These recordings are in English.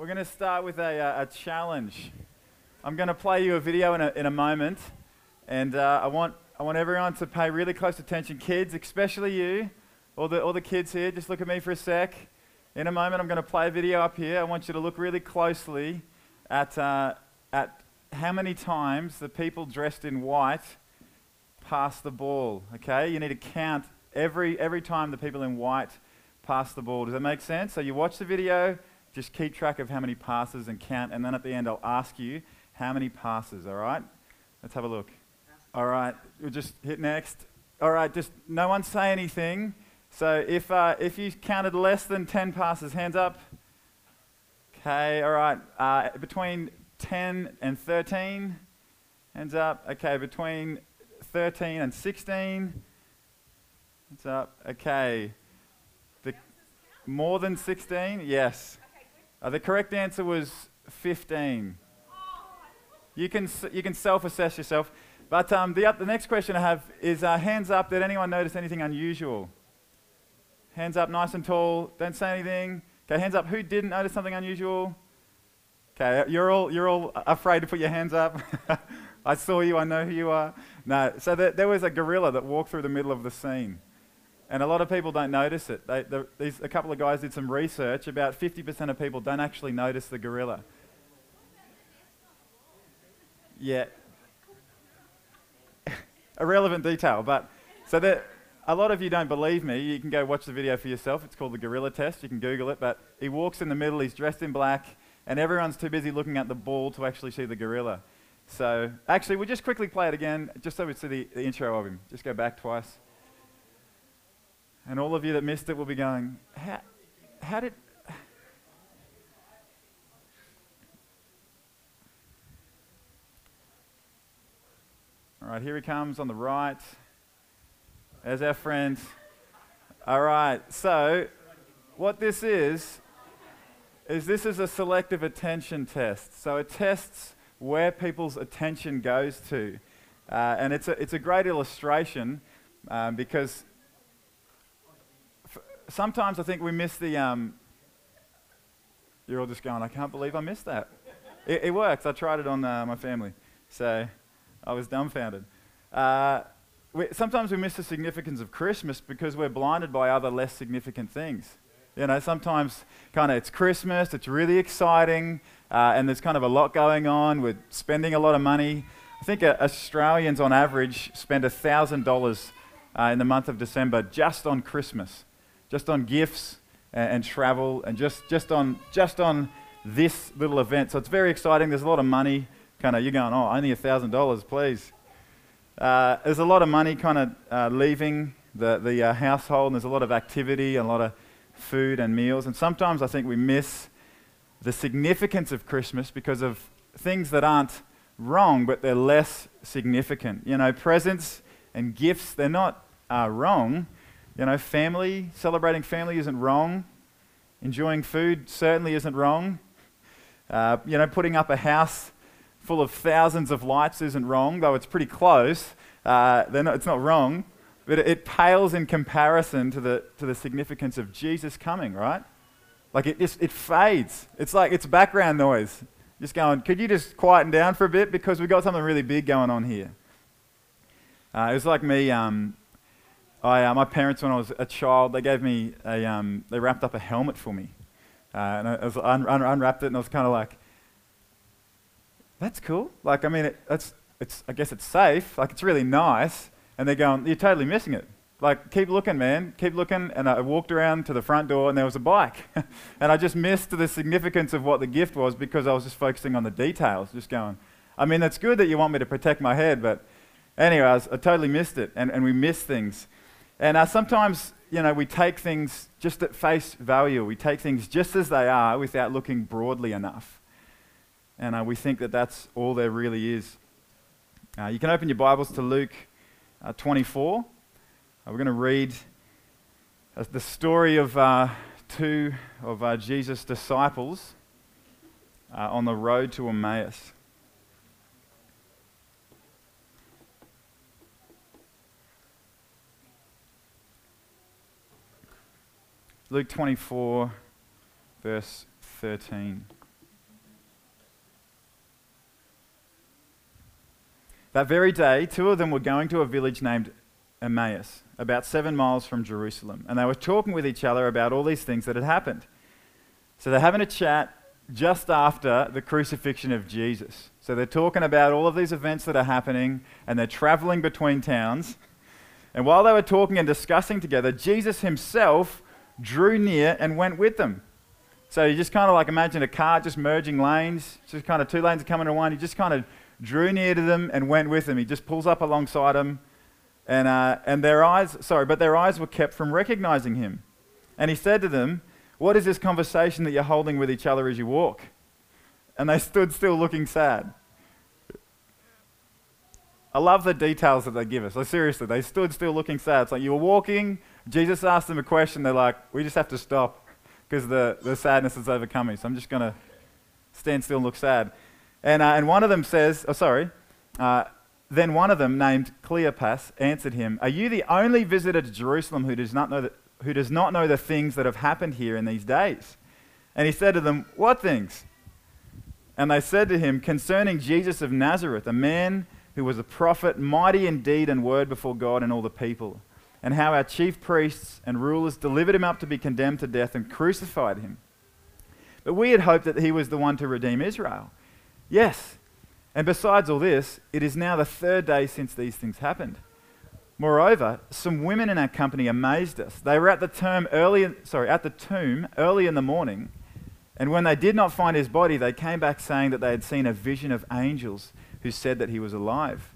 we're going to start with a, uh, a challenge. I'm going to play you a video in a, in a moment, and uh, I, want, I want everyone to pay really close attention. Kids, especially you, all the, all the kids here, just look at me for a sec. In a moment, I'm going to play a video up here. I want you to look really closely at, uh, at how many times the people dressed in white pass the ball, okay? You need to count every, every time the people in white pass the ball. Does that make sense? So you watch the video, just keep track of how many passes and count, and then at the end I'll ask you how many passes, all right? Let's have a look. All right, we'll just hit next. All right, just no one say anything. So if, uh, if you counted less than 10 passes, hands up. Okay, all right. Uh, between 10 and 13, hands up. Okay, between 13 and 16, hands up. Okay, the, more than 16? Yes. Uh, the correct answer was 15. You can, you can self assess yourself. But um, the, the next question I have is uh, hands up. Did anyone notice anything unusual? Hands up nice and tall. Don't say anything. Okay, hands up. Who didn't notice something unusual? Okay, you're all, you're all afraid to put your hands up. I saw you. I know who you are. No, so the, there was a gorilla that walked through the middle of the scene. And a lot of people don't notice it. They, the, these, a couple of guys did some research. About 50% of people don't actually notice the gorilla. Yeah. Irrelevant detail, but so that a lot of you don't believe me. You can go watch the video for yourself. It's called the gorilla test. You can Google it. But he walks in the middle. He's dressed in black, and everyone's too busy looking at the ball to actually see the gorilla. So actually, we'll just quickly play it again, just so we see the, the intro of him. Just go back twice. And all of you that missed it will be going, how, how did. All right, here he comes on the right. There's our friend. All right, so what this is, is this is a selective attention test. So it tests where people's attention goes to. Uh, and it's a, it's a great illustration um, because sometimes I think we miss the. Um, you're all just going, I can't believe I missed that. it, it works. I tried it on uh, my family. So I was dumbfounded. Uh, we, sometimes we miss the significance of Christmas because we're blinded by other less significant things. You know, sometimes kind of it's Christmas, it's really exciting, uh, and there's kind of a lot going on. We're spending a lot of money. I think uh, Australians on average spend $1,000 uh, in the month of December just on Christmas just on gifts and, and travel and just, just, on, just on this little event. So it's very exciting. There's a lot of money. Kind of, you're going, oh, only $1,000, please. Uh, there's a lot of money kind of uh, leaving the, the uh, household, and there's a lot of activity a lot of food and meals. And sometimes I think we miss the significance of Christmas because of things that aren't wrong, but they're less significant. You know, presents and gifts, they're not uh, wrong, you know, family, celebrating family isn't wrong. Enjoying food certainly isn't wrong. Uh, you know, putting up a house full of thousands of lights isn't wrong, though it's pretty close. Uh, not, it's not wrong, but it, it, pales in comparison to the, to the significance of Jesus coming, right? Like it just it fades. It's like it's background noise. Just going, could you just quieten down for a bit because we've got something really big going on here. Uh, it was like me um, I, uh, my parents, when I was a child, they gave me a, um, they wrapped up a helmet for me. Uh, and I, was un- un- unwrapped it, and I was kind of like, that's cool. Like, I mean, it, that's, it's, I guess it's safe. Like, it's really nice. And they're going, you're totally missing it. Like, keep looking, man. Keep looking. And I walked around to the front door, and there was a bike. and I just missed the significance of what the gift was because I was just focusing on the details, just going, I mean, that's good that you want me to protect my head, but anyway, I, was, I totally missed it. And, and we miss things. And uh, sometimes, you know, we take things just at face value. We take things just as they are without looking broadly enough. And uh, we think that that's all there really is. Uh, you can open your Bibles to Luke uh, 24. Uh, we're going to read uh, the story of two of Jesus' disciples on the road to Emmaus. Luke 24, verse 13. That very day, two of them were going to a village named Emmaus, about seven miles from Jerusalem, and they were talking with each other about all these things that had happened. So they're having a chat just after the crucifixion of Jesus. So they're talking about all of these events that are happening, and they're traveling between towns. And while they were talking and discussing together, Jesus himself drew near and went with them. So you just kind of like imagine a car just merging lanes, just kind of two lanes coming to one. He just kind of drew near to them and went with them. He just pulls up alongside them, and, uh, and their eyes, sorry, but their eyes were kept from recognizing him. And he said to them, What is this conversation that you're holding with each other as you walk? And they stood still looking sad. I love the details that they give us. Like, seriously, they stood still looking sad. It's like you were walking, Jesus asked them a question, they're like, We just have to stop because the, the sadness is overcoming. So I'm just going to stand still and look sad. And, uh, and one of them says, oh, sorry, uh, then one of them, named Cleopas, answered him, Are you the only visitor to Jerusalem who does, not know the, who does not know the things that have happened here in these days? And he said to them, What things? And they said to him, Concerning Jesus of Nazareth, a man who was a prophet, mighty in deed and word before God and all the people and how our chief priests and rulers delivered him up to be condemned to death and crucified him. But we had hoped that he was the one to redeem Israel. Yes, and besides all this, it is now the third day since these things happened. Moreover, some women in our company amazed us. They were at the tomb early, sorry, at the tomb early in the morning, and when they did not find his body, they came back saying that they had seen a vision of angels who said that he was alive.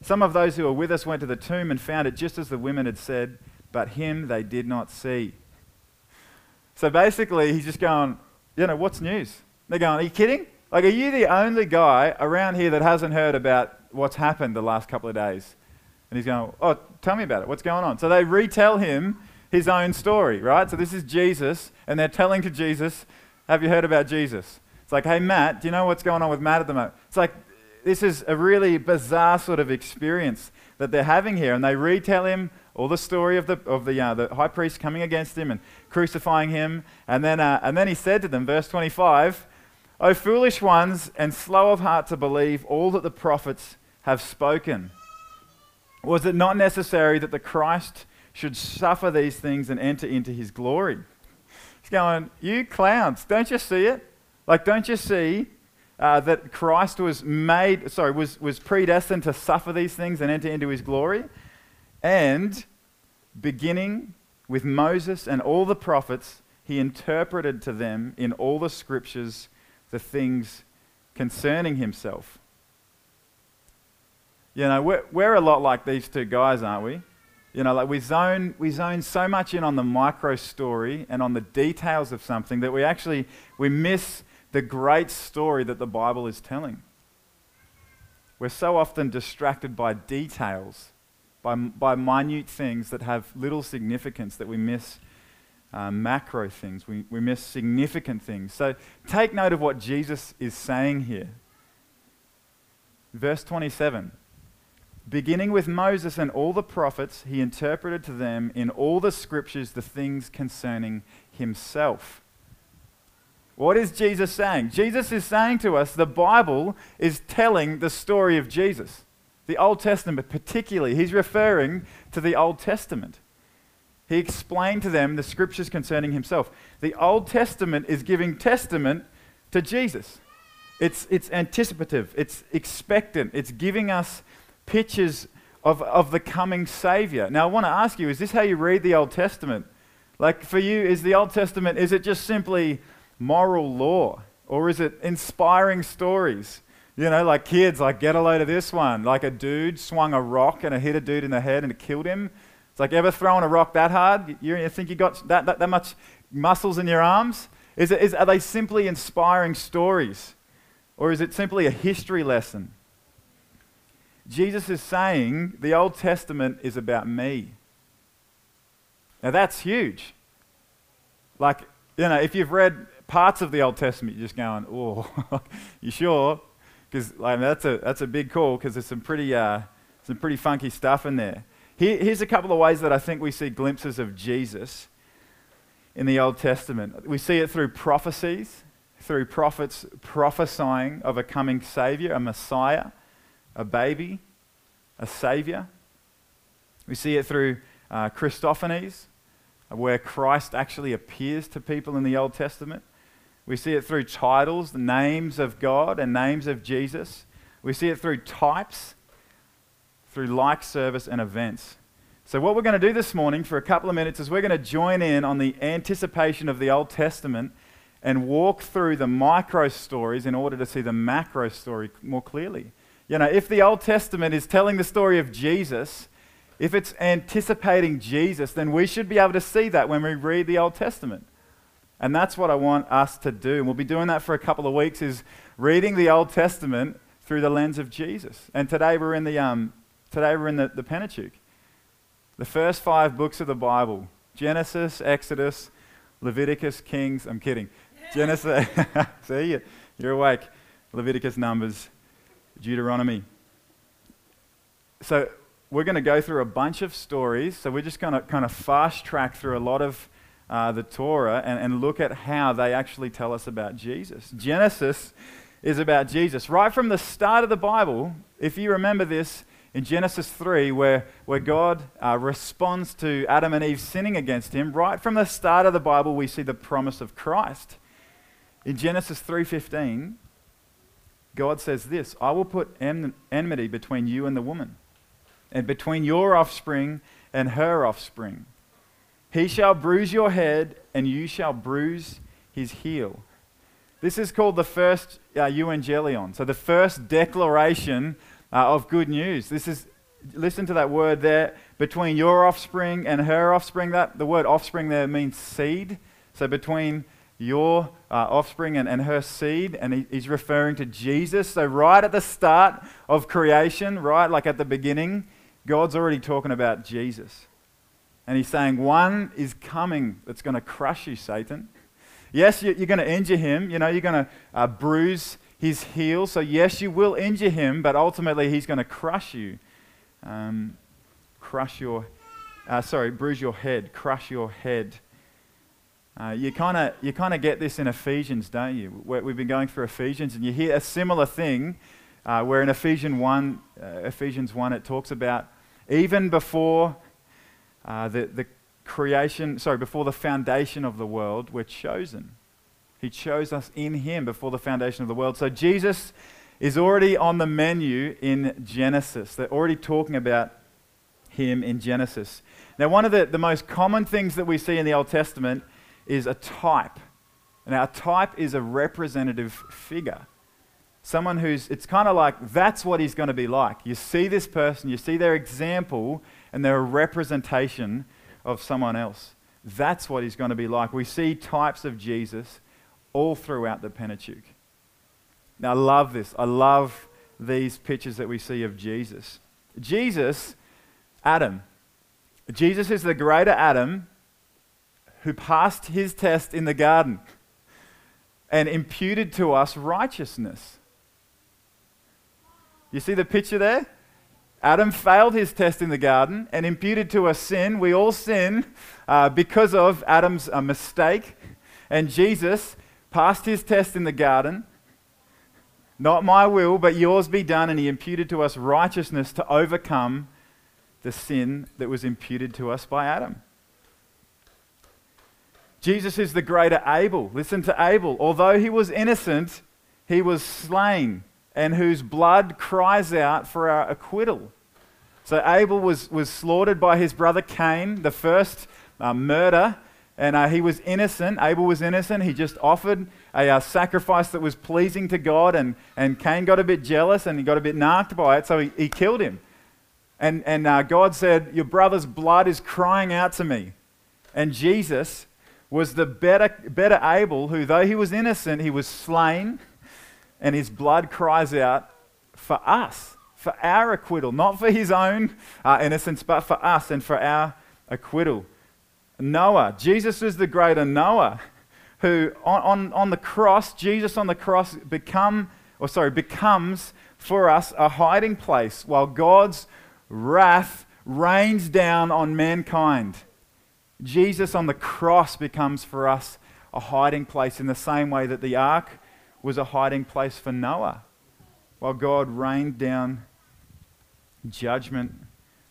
Some of those who were with us went to the tomb and found it just as the women had said, but him they did not see. So basically, he's just going, you know, what's news? They're going, are you kidding? Like, are you the only guy around here that hasn't heard about what's happened the last couple of days? And he's going, oh, tell me about it. What's going on? So they retell him his own story, right? So this is Jesus, and they're telling to Jesus, have you heard about Jesus? It's like, hey, Matt, do you know what's going on with Matt at the moment? It's like, this is a really bizarre sort of experience that they're having here. And they retell him all the story of the, of the, uh, the high priest coming against him and crucifying him. And then, uh, and then he said to them, verse 25, O foolish ones, and slow of heart to believe all that the prophets have spoken. Was it not necessary that the Christ should suffer these things and enter into his glory? He's going, You clowns, don't you see it? Like, don't you see uh, that Christ was made, sorry, was, was predestined to suffer these things and enter into his glory. And beginning with Moses and all the prophets, he interpreted to them in all the scriptures the things concerning himself. You know, we're, we're a lot like these two guys, aren't we? You know, like we zone, we zone so much in on the micro story and on the details of something that we actually, we miss the great story that the Bible is telling. We're so often distracted by details, by, by minute things that have little significance that we miss uh, macro things, we, we miss significant things. So take note of what Jesus is saying here. Verse 27 Beginning with Moses and all the prophets, he interpreted to them in all the scriptures the things concerning himself. What is Jesus saying? Jesus is saying to us the Bible is telling the story of Jesus. The Old Testament, particularly, he's referring to the Old Testament. He explained to them the scriptures concerning himself. The Old Testament is giving testament to Jesus. It's, it's anticipative, it's expectant, it's giving us pictures of, of the coming Savior. Now, I want to ask you is this how you read the Old Testament? Like, for you, is the Old Testament, is it just simply moral law? Or is it inspiring stories? You know, like kids, like get a load of this one. Like a dude swung a rock and it hit a dude in the head and it killed him. It's like ever throwing a rock that hard? You, you think you got that, that, that much muscles in your arms? Is it, is, are they simply inspiring stories? Or is it simply a history lesson? Jesus is saying the Old Testament is about me. Now that's huge. Like, you know, if you've read parts of the Old Testament, you're just going, oh, you sure? Because like, that's, a, that's a big call because there's some pretty, uh, some pretty funky stuff in there. Here, here's a couple of ways that I think we see glimpses of Jesus in the Old Testament. We see it through prophecies, through prophets prophesying of a coming Savior, a Messiah, a baby, a Savior. We see it through uh, Christophanies, where Christ actually appears to people in the Old Testament. We see it through titles, the names of God and names of Jesus. We see it through types, through like service and events. So, what we're going to do this morning for a couple of minutes is we're going to join in on the anticipation of the Old Testament and walk through the micro stories in order to see the macro story more clearly. You know, if the Old Testament is telling the story of Jesus, if it's anticipating Jesus, then we should be able to see that when we read the Old Testament. And that's what I want us to do. And we'll be doing that for a couple of weeks is reading the Old Testament through the lens of Jesus. And today we're in the, um, today we're in the, the Pentateuch. The first five books of the Bible Genesis, Exodus, Leviticus, Kings. I'm kidding. Genesis. See, you you're awake. Leviticus, Numbers, Deuteronomy. So we're going to go through a bunch of stories. So we're just going to kind of fast track through a lot of uh, the Torah and, and look at how they actually tell us about Jesus. Genesis is about Jesus. Right from the start of the Bible, if you remember this, in Genesis 3, where, where God uh, responds to Adam and Eve sinning against him, right from the start of the Bible, we see the promise of Christ. In Genesis 3:15, God says this, I will put en- enmity between you and the woman, and between your offspring and her offspring. He shall bruise your head, and you shall bruise his heel. This is called the first uh, evangelion, so the first declaration uh, of good news. This is, listen to that word there, between your offspring and her offspring. That the word offspring there means seed. So between your uh, offspring and, and her seed, and he, he's referring to Jesus. So, right at the start of creation, right, like at the beginning, God's already talking about Jesus. And he's saying, One is coming that's going to crush you, Satan. Yes, you're going to injure him. You know, you're going to uh, bruise his heel. So, yes, you will injure him, but ultimately, he's going to crush you. Um, crush your, uh, sorry, bruise your head, crush your head. Uh, you kind of you kind of get this in Ephesians, don't you? Where we've been going through Ephesians, and you hear a similar thing, uh, where in Ephesians one, uh, Ephesians one, it talks about even before uh, the the creation, sorry, before the foundation of the world, we're chosen. He chose us in Him before the foundation of the world. So Jesus is already on the menu in Genesis. They're already talking about Him in Genesis. Now, one of the, the most common things that we see in the Old Testament is a type. And our type is a representative figure. Someone who's, it's kind of like that's what he's going to be like. You see this person, you see their example, and they're a representation of someone else. That's what he's going to be like. We see types of Jesus all throughout the Pentateuch. Now, I love this. I love these pictures that we see of Jesus. Jesus, Adam. Jesus is the greater Adam who passed his test in the garden and imputed to us righteousness. You see the picture there? Adam failed his test in the garden and imputed to us sin. We all sin uh, because of Adam's uh, mistake. And Jesus passed his test in the garden. Not my will, but yours be done. And he imputed to us righteousness to overcome the sin that was imputed to us by Adam. Jesus is the greater Abel. Listen to Abel. Although he was innocent, he was slain, and whose blood cries out for our acquittal. So Abel was, was slaughtered by his brother Cain, the first uh, murder, and uh, he was innocent. Abel was innocent. He just offered a uh, sacrifice that was pleasing to God, and, and Cain got a bit jealous and he got a bit narked by it, so he, he killed him. And, and uh, God said, Your brother's blood is crying out to me. And Jesus was the better, better Abel, who, though he was innocent, he was slain, and his blood cries out for us, for our acquittal, not for his own uh, innocence, but for us and for our acquittal. Noah, Jesus is the greater Noah, who on, on, on the cross, Jesus on the cross become, or sorry, becomes for us a hiding place while God's wrath rains down on mankind. Jesus on the cross becomes for us a hiding place in the same way that the ark was a hiding place for Noah while God rained down judgment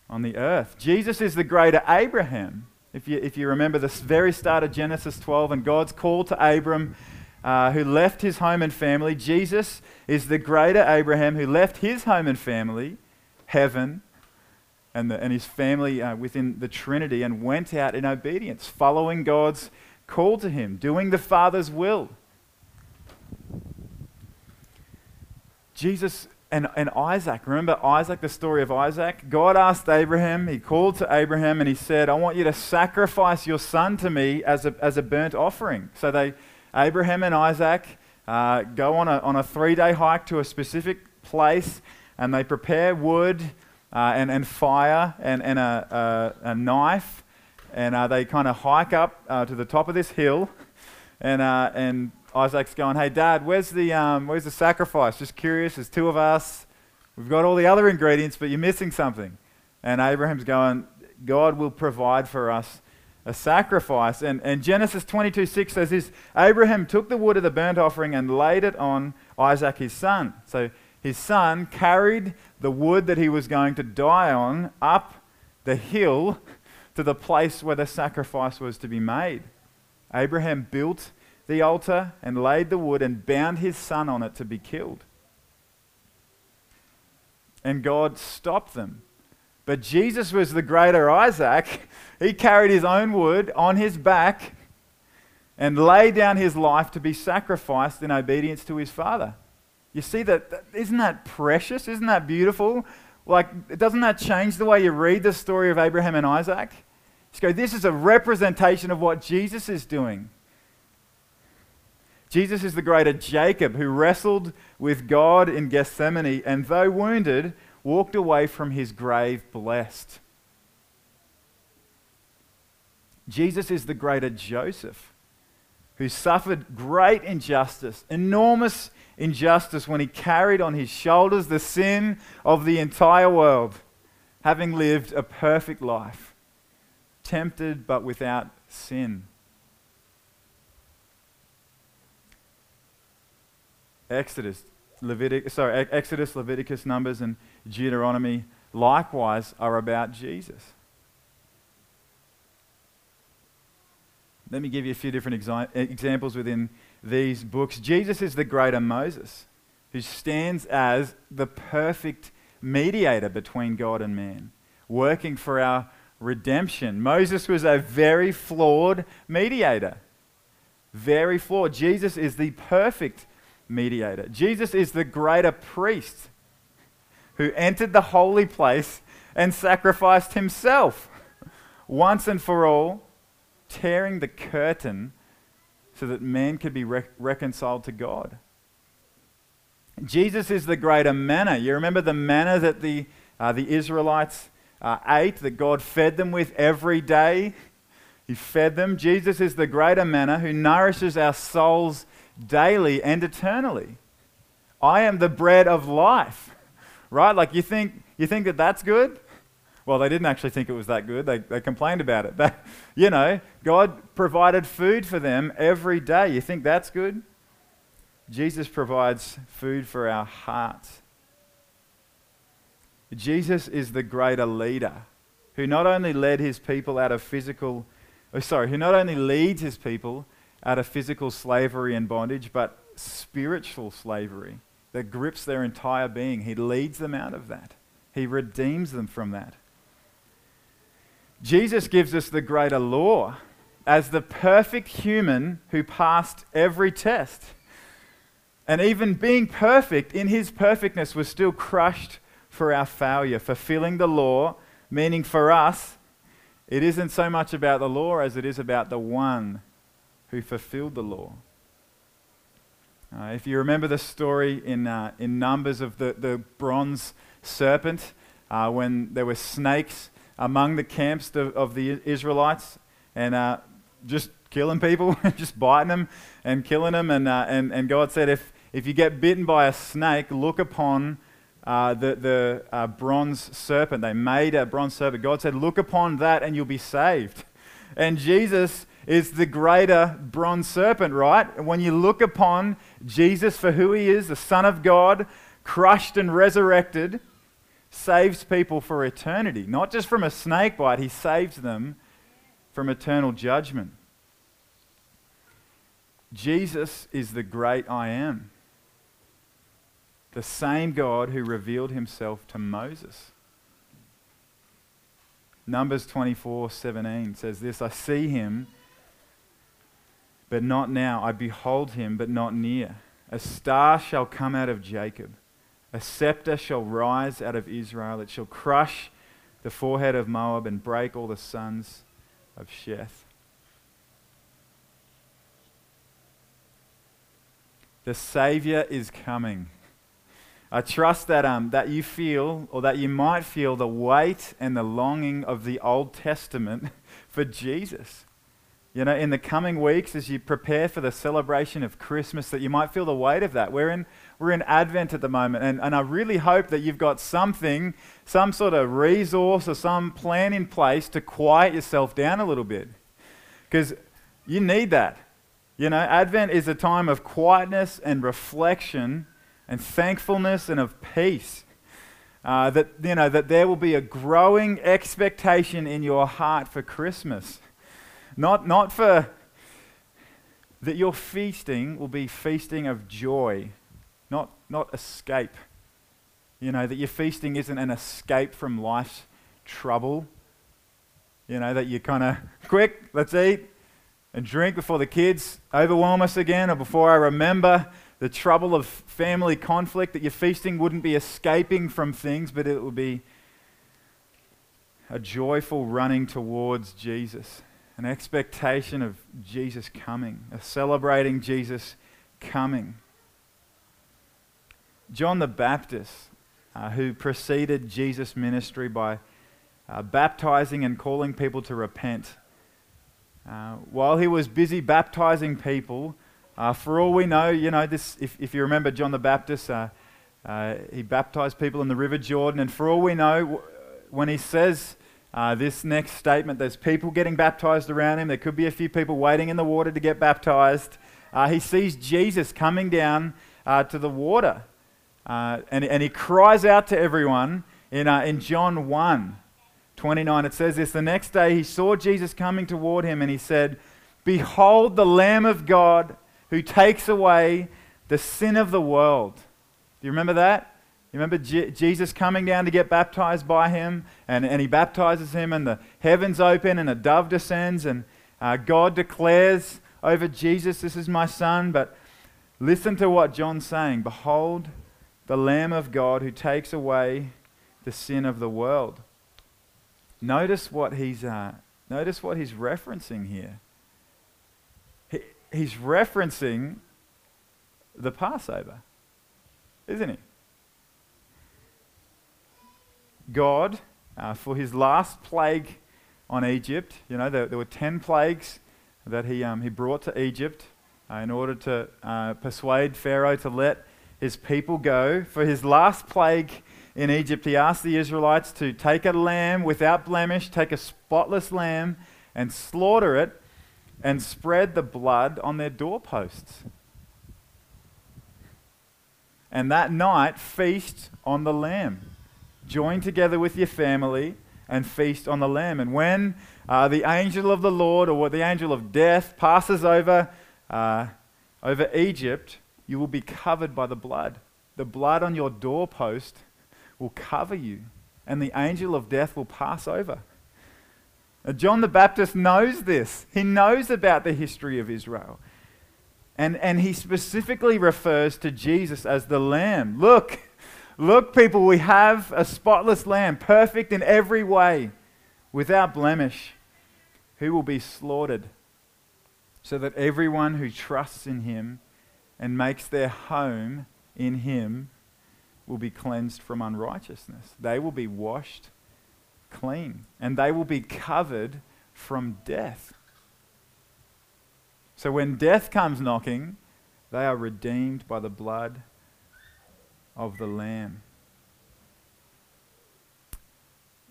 on the earth. Jesus is the greater Abraham. If you, if you remember the very start of Genesis 12 and God's call to Abram, uh, who left his home and family, Jesus is the greater Abraham who left his home and family, heaven, and, the, and his family uh, within the Trinity and went out in obedience, following God's call to him, doing the Father's will. Jesus and, and Isaac. Remember Isaac, the story of Isaac? God asked Abraham, he called to Abraham and he said, I want you to sacrifice your son to me as a, as a burnt offering. So they, Abraham and Isaac uh, go on a, on a three day hike to a specific place and they prepare wood uh, and, and fire and, and a, a, a knife. And uh, they kind of hike up uh, to the top of this hill. And, uh, and Isaac's going, Hey, Dad, where's the, um, where's the sacrifice? Just curious, there's two of us. We've got all the other ingredients, but you're missing something. And Abraham's going, God will provide for us a sacrifice. And, and Genesis 22 6 says this Abraham took the wood of the burnt offering and laid it on Isaac his son. So his son carried the wood that he was going to die on up the hill to the place where the sacrifice was to be made. Abraham built the altar and laid the wood and bound his son on it to be killed. And God stopped them. But Jesus was the greater Isaac. He carried his own wood on his back and laid down his life to be sacrificed in obedience to his father. You see that? Isn't that precious? Isn't that beautiful? Like, doesn't that change the way you read the story of Abraham and Isaac? Just go, this is a representation of what Jesus is doing. Jesus is the greater Jacob who wrestled with God in Gethsemane and, though wounded, walked away from his grave blessed. Jesus is the greater Joseph who suffered great injustice, enormous injustice, when he carried on his shoulders the sin of the entire world, having lived a perfect life, tempted but without sin. Exodus, Leviticus, sorry, Exodus, Leviticus, Numbers, and Deuteronomy likewise are about Jesus. Let me give you a few different examples within these books. Jesus is the greater Moses, who stands as the perfect mediator between God and man, working for our redemption. Moses was a very flawed mediator. Very flawed. Jesus is the perfect mediator. Jesus is the greater priest who entered the holy place and sacrificed himself once and for all, tearing the curtain so that man could be re- reconciled to God. Jesus is the greater manna. You remember the manna that the, uh, the Israelites uh, ate, that God fed them with every day? He fed them. Jesus is the greater manna who nourishes our souls daily and eternally. I am the bread of life. Right? Like you think you think that that's good? Well, they didn't actually think it was that good. They, they complained about it. That, you know, God provided food for them every day. You think that's good? Jesus provides food for our hearts. Jesus is the greater leader who not only led his people out of physical, oh, sorry, who not only leads his people out of physical slavery and bondage, but spiritual slavery that grips their entire being. He leads them out of that, He redeems them from that. Jesus gives us the greater law as the perfect human who passed every test. And even being perfect in his perfectness was still crushed for our failure, fulfilling the law, meaning for us, it isn't so much about the law as it is about the one who fulfilled the law. Uh, if you remember the story in, uh, in Numbers of the, the bronze serpent, uh, when there were snakes among the camps of, of the Israelites and uh, just killing people, just biting them and killing them. And, uh, and, and God said, if, if you get bitten by a snake, look upon uh, the, the bronze serpent. They made a bronze serpent. God said, look upon that and you'll be saved. And Jesus is the greater bronze serpent, right? And when you look upon Jesus for who he is, the Son of God, crushed and resurrected, saves people for eternity, not just from a snake bite, he saves them from eternal judgment. Jesus is the great I am, the same God who revealed himself to Moses. Numbers 24 17 says this I see him, but not now. I behold him, but not near. A star shall come out of Jacob, a scepter shall rise out of Israel. It shall crush the forehead of Moab and break all the sons of Sheth. The Savior is coming. I trust that, um, that you feel, or that you might feel, the weight and the longing of the Old Testament for Jesus. You know, in the coming weeks, as you prepare for the celebration of Christmas, that you might feel the weight of that. We're in, we're in Advent at the moment, and, and I really hope that you've got something, some sort of resource or some plan in place to quiet yourself down a little bit. Because you need that. You know, Advent is a time of quietness and reflection and thankfulness and of peace. Uh, that, you know, that there will be a growing expectation in your heart for Christmas. Not, not for that your feasting will be feasting of joy, not, not escape. You know, that your feasting isn't an escape from life's trouble. You know, that you kind of, quick, let's eat, and drink before the kids overwhelm us again, or before I remember the trouble of family conflict, that your feasting wouldn't be escaping from things, but it would be a joyful running towards Jesus, an expectation of Jesus coming, a celebrating Jesus coming. John the Baptist, uh, who preceded Jesus' ministry by uh, baptizing and calling people to repent, uh, while he was busy baptizing people, uh, for all we know, you know, this, if, if you remember John the Baptist, uh, uh he baptized people in the River Jordan. And for all we know, when he says uh, this next statement, there's people getting baptized around him. There could be a few people waiting in the water to get baptized. Uh, he sees Jesus coming down uh, to the water. Uh, and, and he cries out to everyone in, in John 1. 29, it says this The next day he saw Jesus coming toward him and he said, Behold the Lamb of God who takes away the sin of the world. Do you remember that? You remember J- Jesus coming down to get baptized by him, and, and he baptizes him, and the heavens open, and a dove descends, and uh, God declares over Jesus, This is my son. But listen to what John's saying Behold the Lamb of God who takes away the sin of the world. Notice what he's, uh, notice what he's referencing here. He, he's referencing the Passover, isn't he? God, uh, for his last plague on Egypt, you know, there, there were 10 plagues that he, um, he brought to Egypt uh, in order to uh, persuade Pharaoh to let his people go. For his last plague in Egypt, he asked the Israelites to take a lamb without blemish, take a spotless lamb, and slaughter it and spread the blood on their doorposts. And that night, feast on the lamb. Join together with your family and feast on the lamb. And when uh, the angel of the Lord or the angel of death passes over, uh, over Egypt, you will be covered by the blood. The blood on your doorpost will cover you, and the angel of death will pass over. Now, John the Baptist knows this. He knows about the history of Israel. And, and he specifically refers to Jesus as the Lamb. Look, look, people, we have a spotless Lamb, perfect in every way, without blemish, who will be slaughtered, so that everyone who trusts in him and makes their home in him will be cleansed from unrighteousness. They will be washed clean and they will be covered from death. So when death comes knocking, they are redeemed by the blood of the Lamb.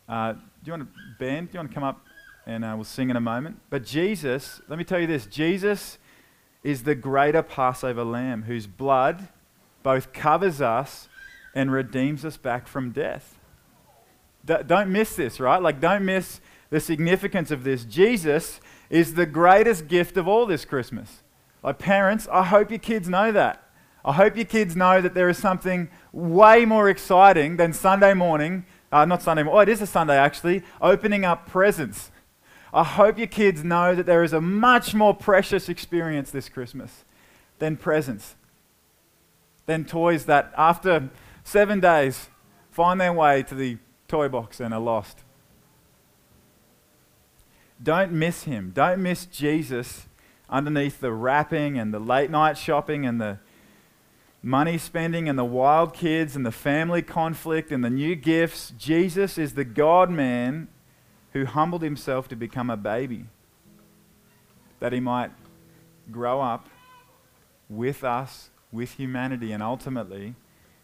Uh, do you want to, band, do you want to come up and uh, we'll sing in a moment? But Jesus, let me tell you this Jesus is the greater Passover lamb whose blood both covers us and redeems us back from death. D- don't miss this, right? Like, don't miss the significance of this. Jesus is the greatest gift of all this Christmas. Like, parents, I hope your kids know that. I hope your kids know that there is something way more exciting than Sunday morning, uh, not Sunday morning, oh, it is a Sunday actually, opening up presents. I hope your kids know that there is a much more precious experience this Christmas than presents, than toys that after seven days find their way to the toy box and are lost. Don't miss him. Don't miss Jesus underneath the wrapping and the late night shopping and the money spending and the wild kids and the family conflict and the new gifts. Jesus is the God man who humbled himself to become a baby that he might grow up with us, with humanity, and ultimately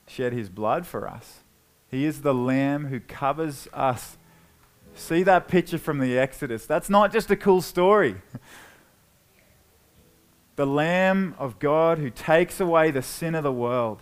shed his blood for us. He is the lamb who covers us. See that picture from the Exodus. That's not just a cool story. the Lamb of God who takes away the sin of the world.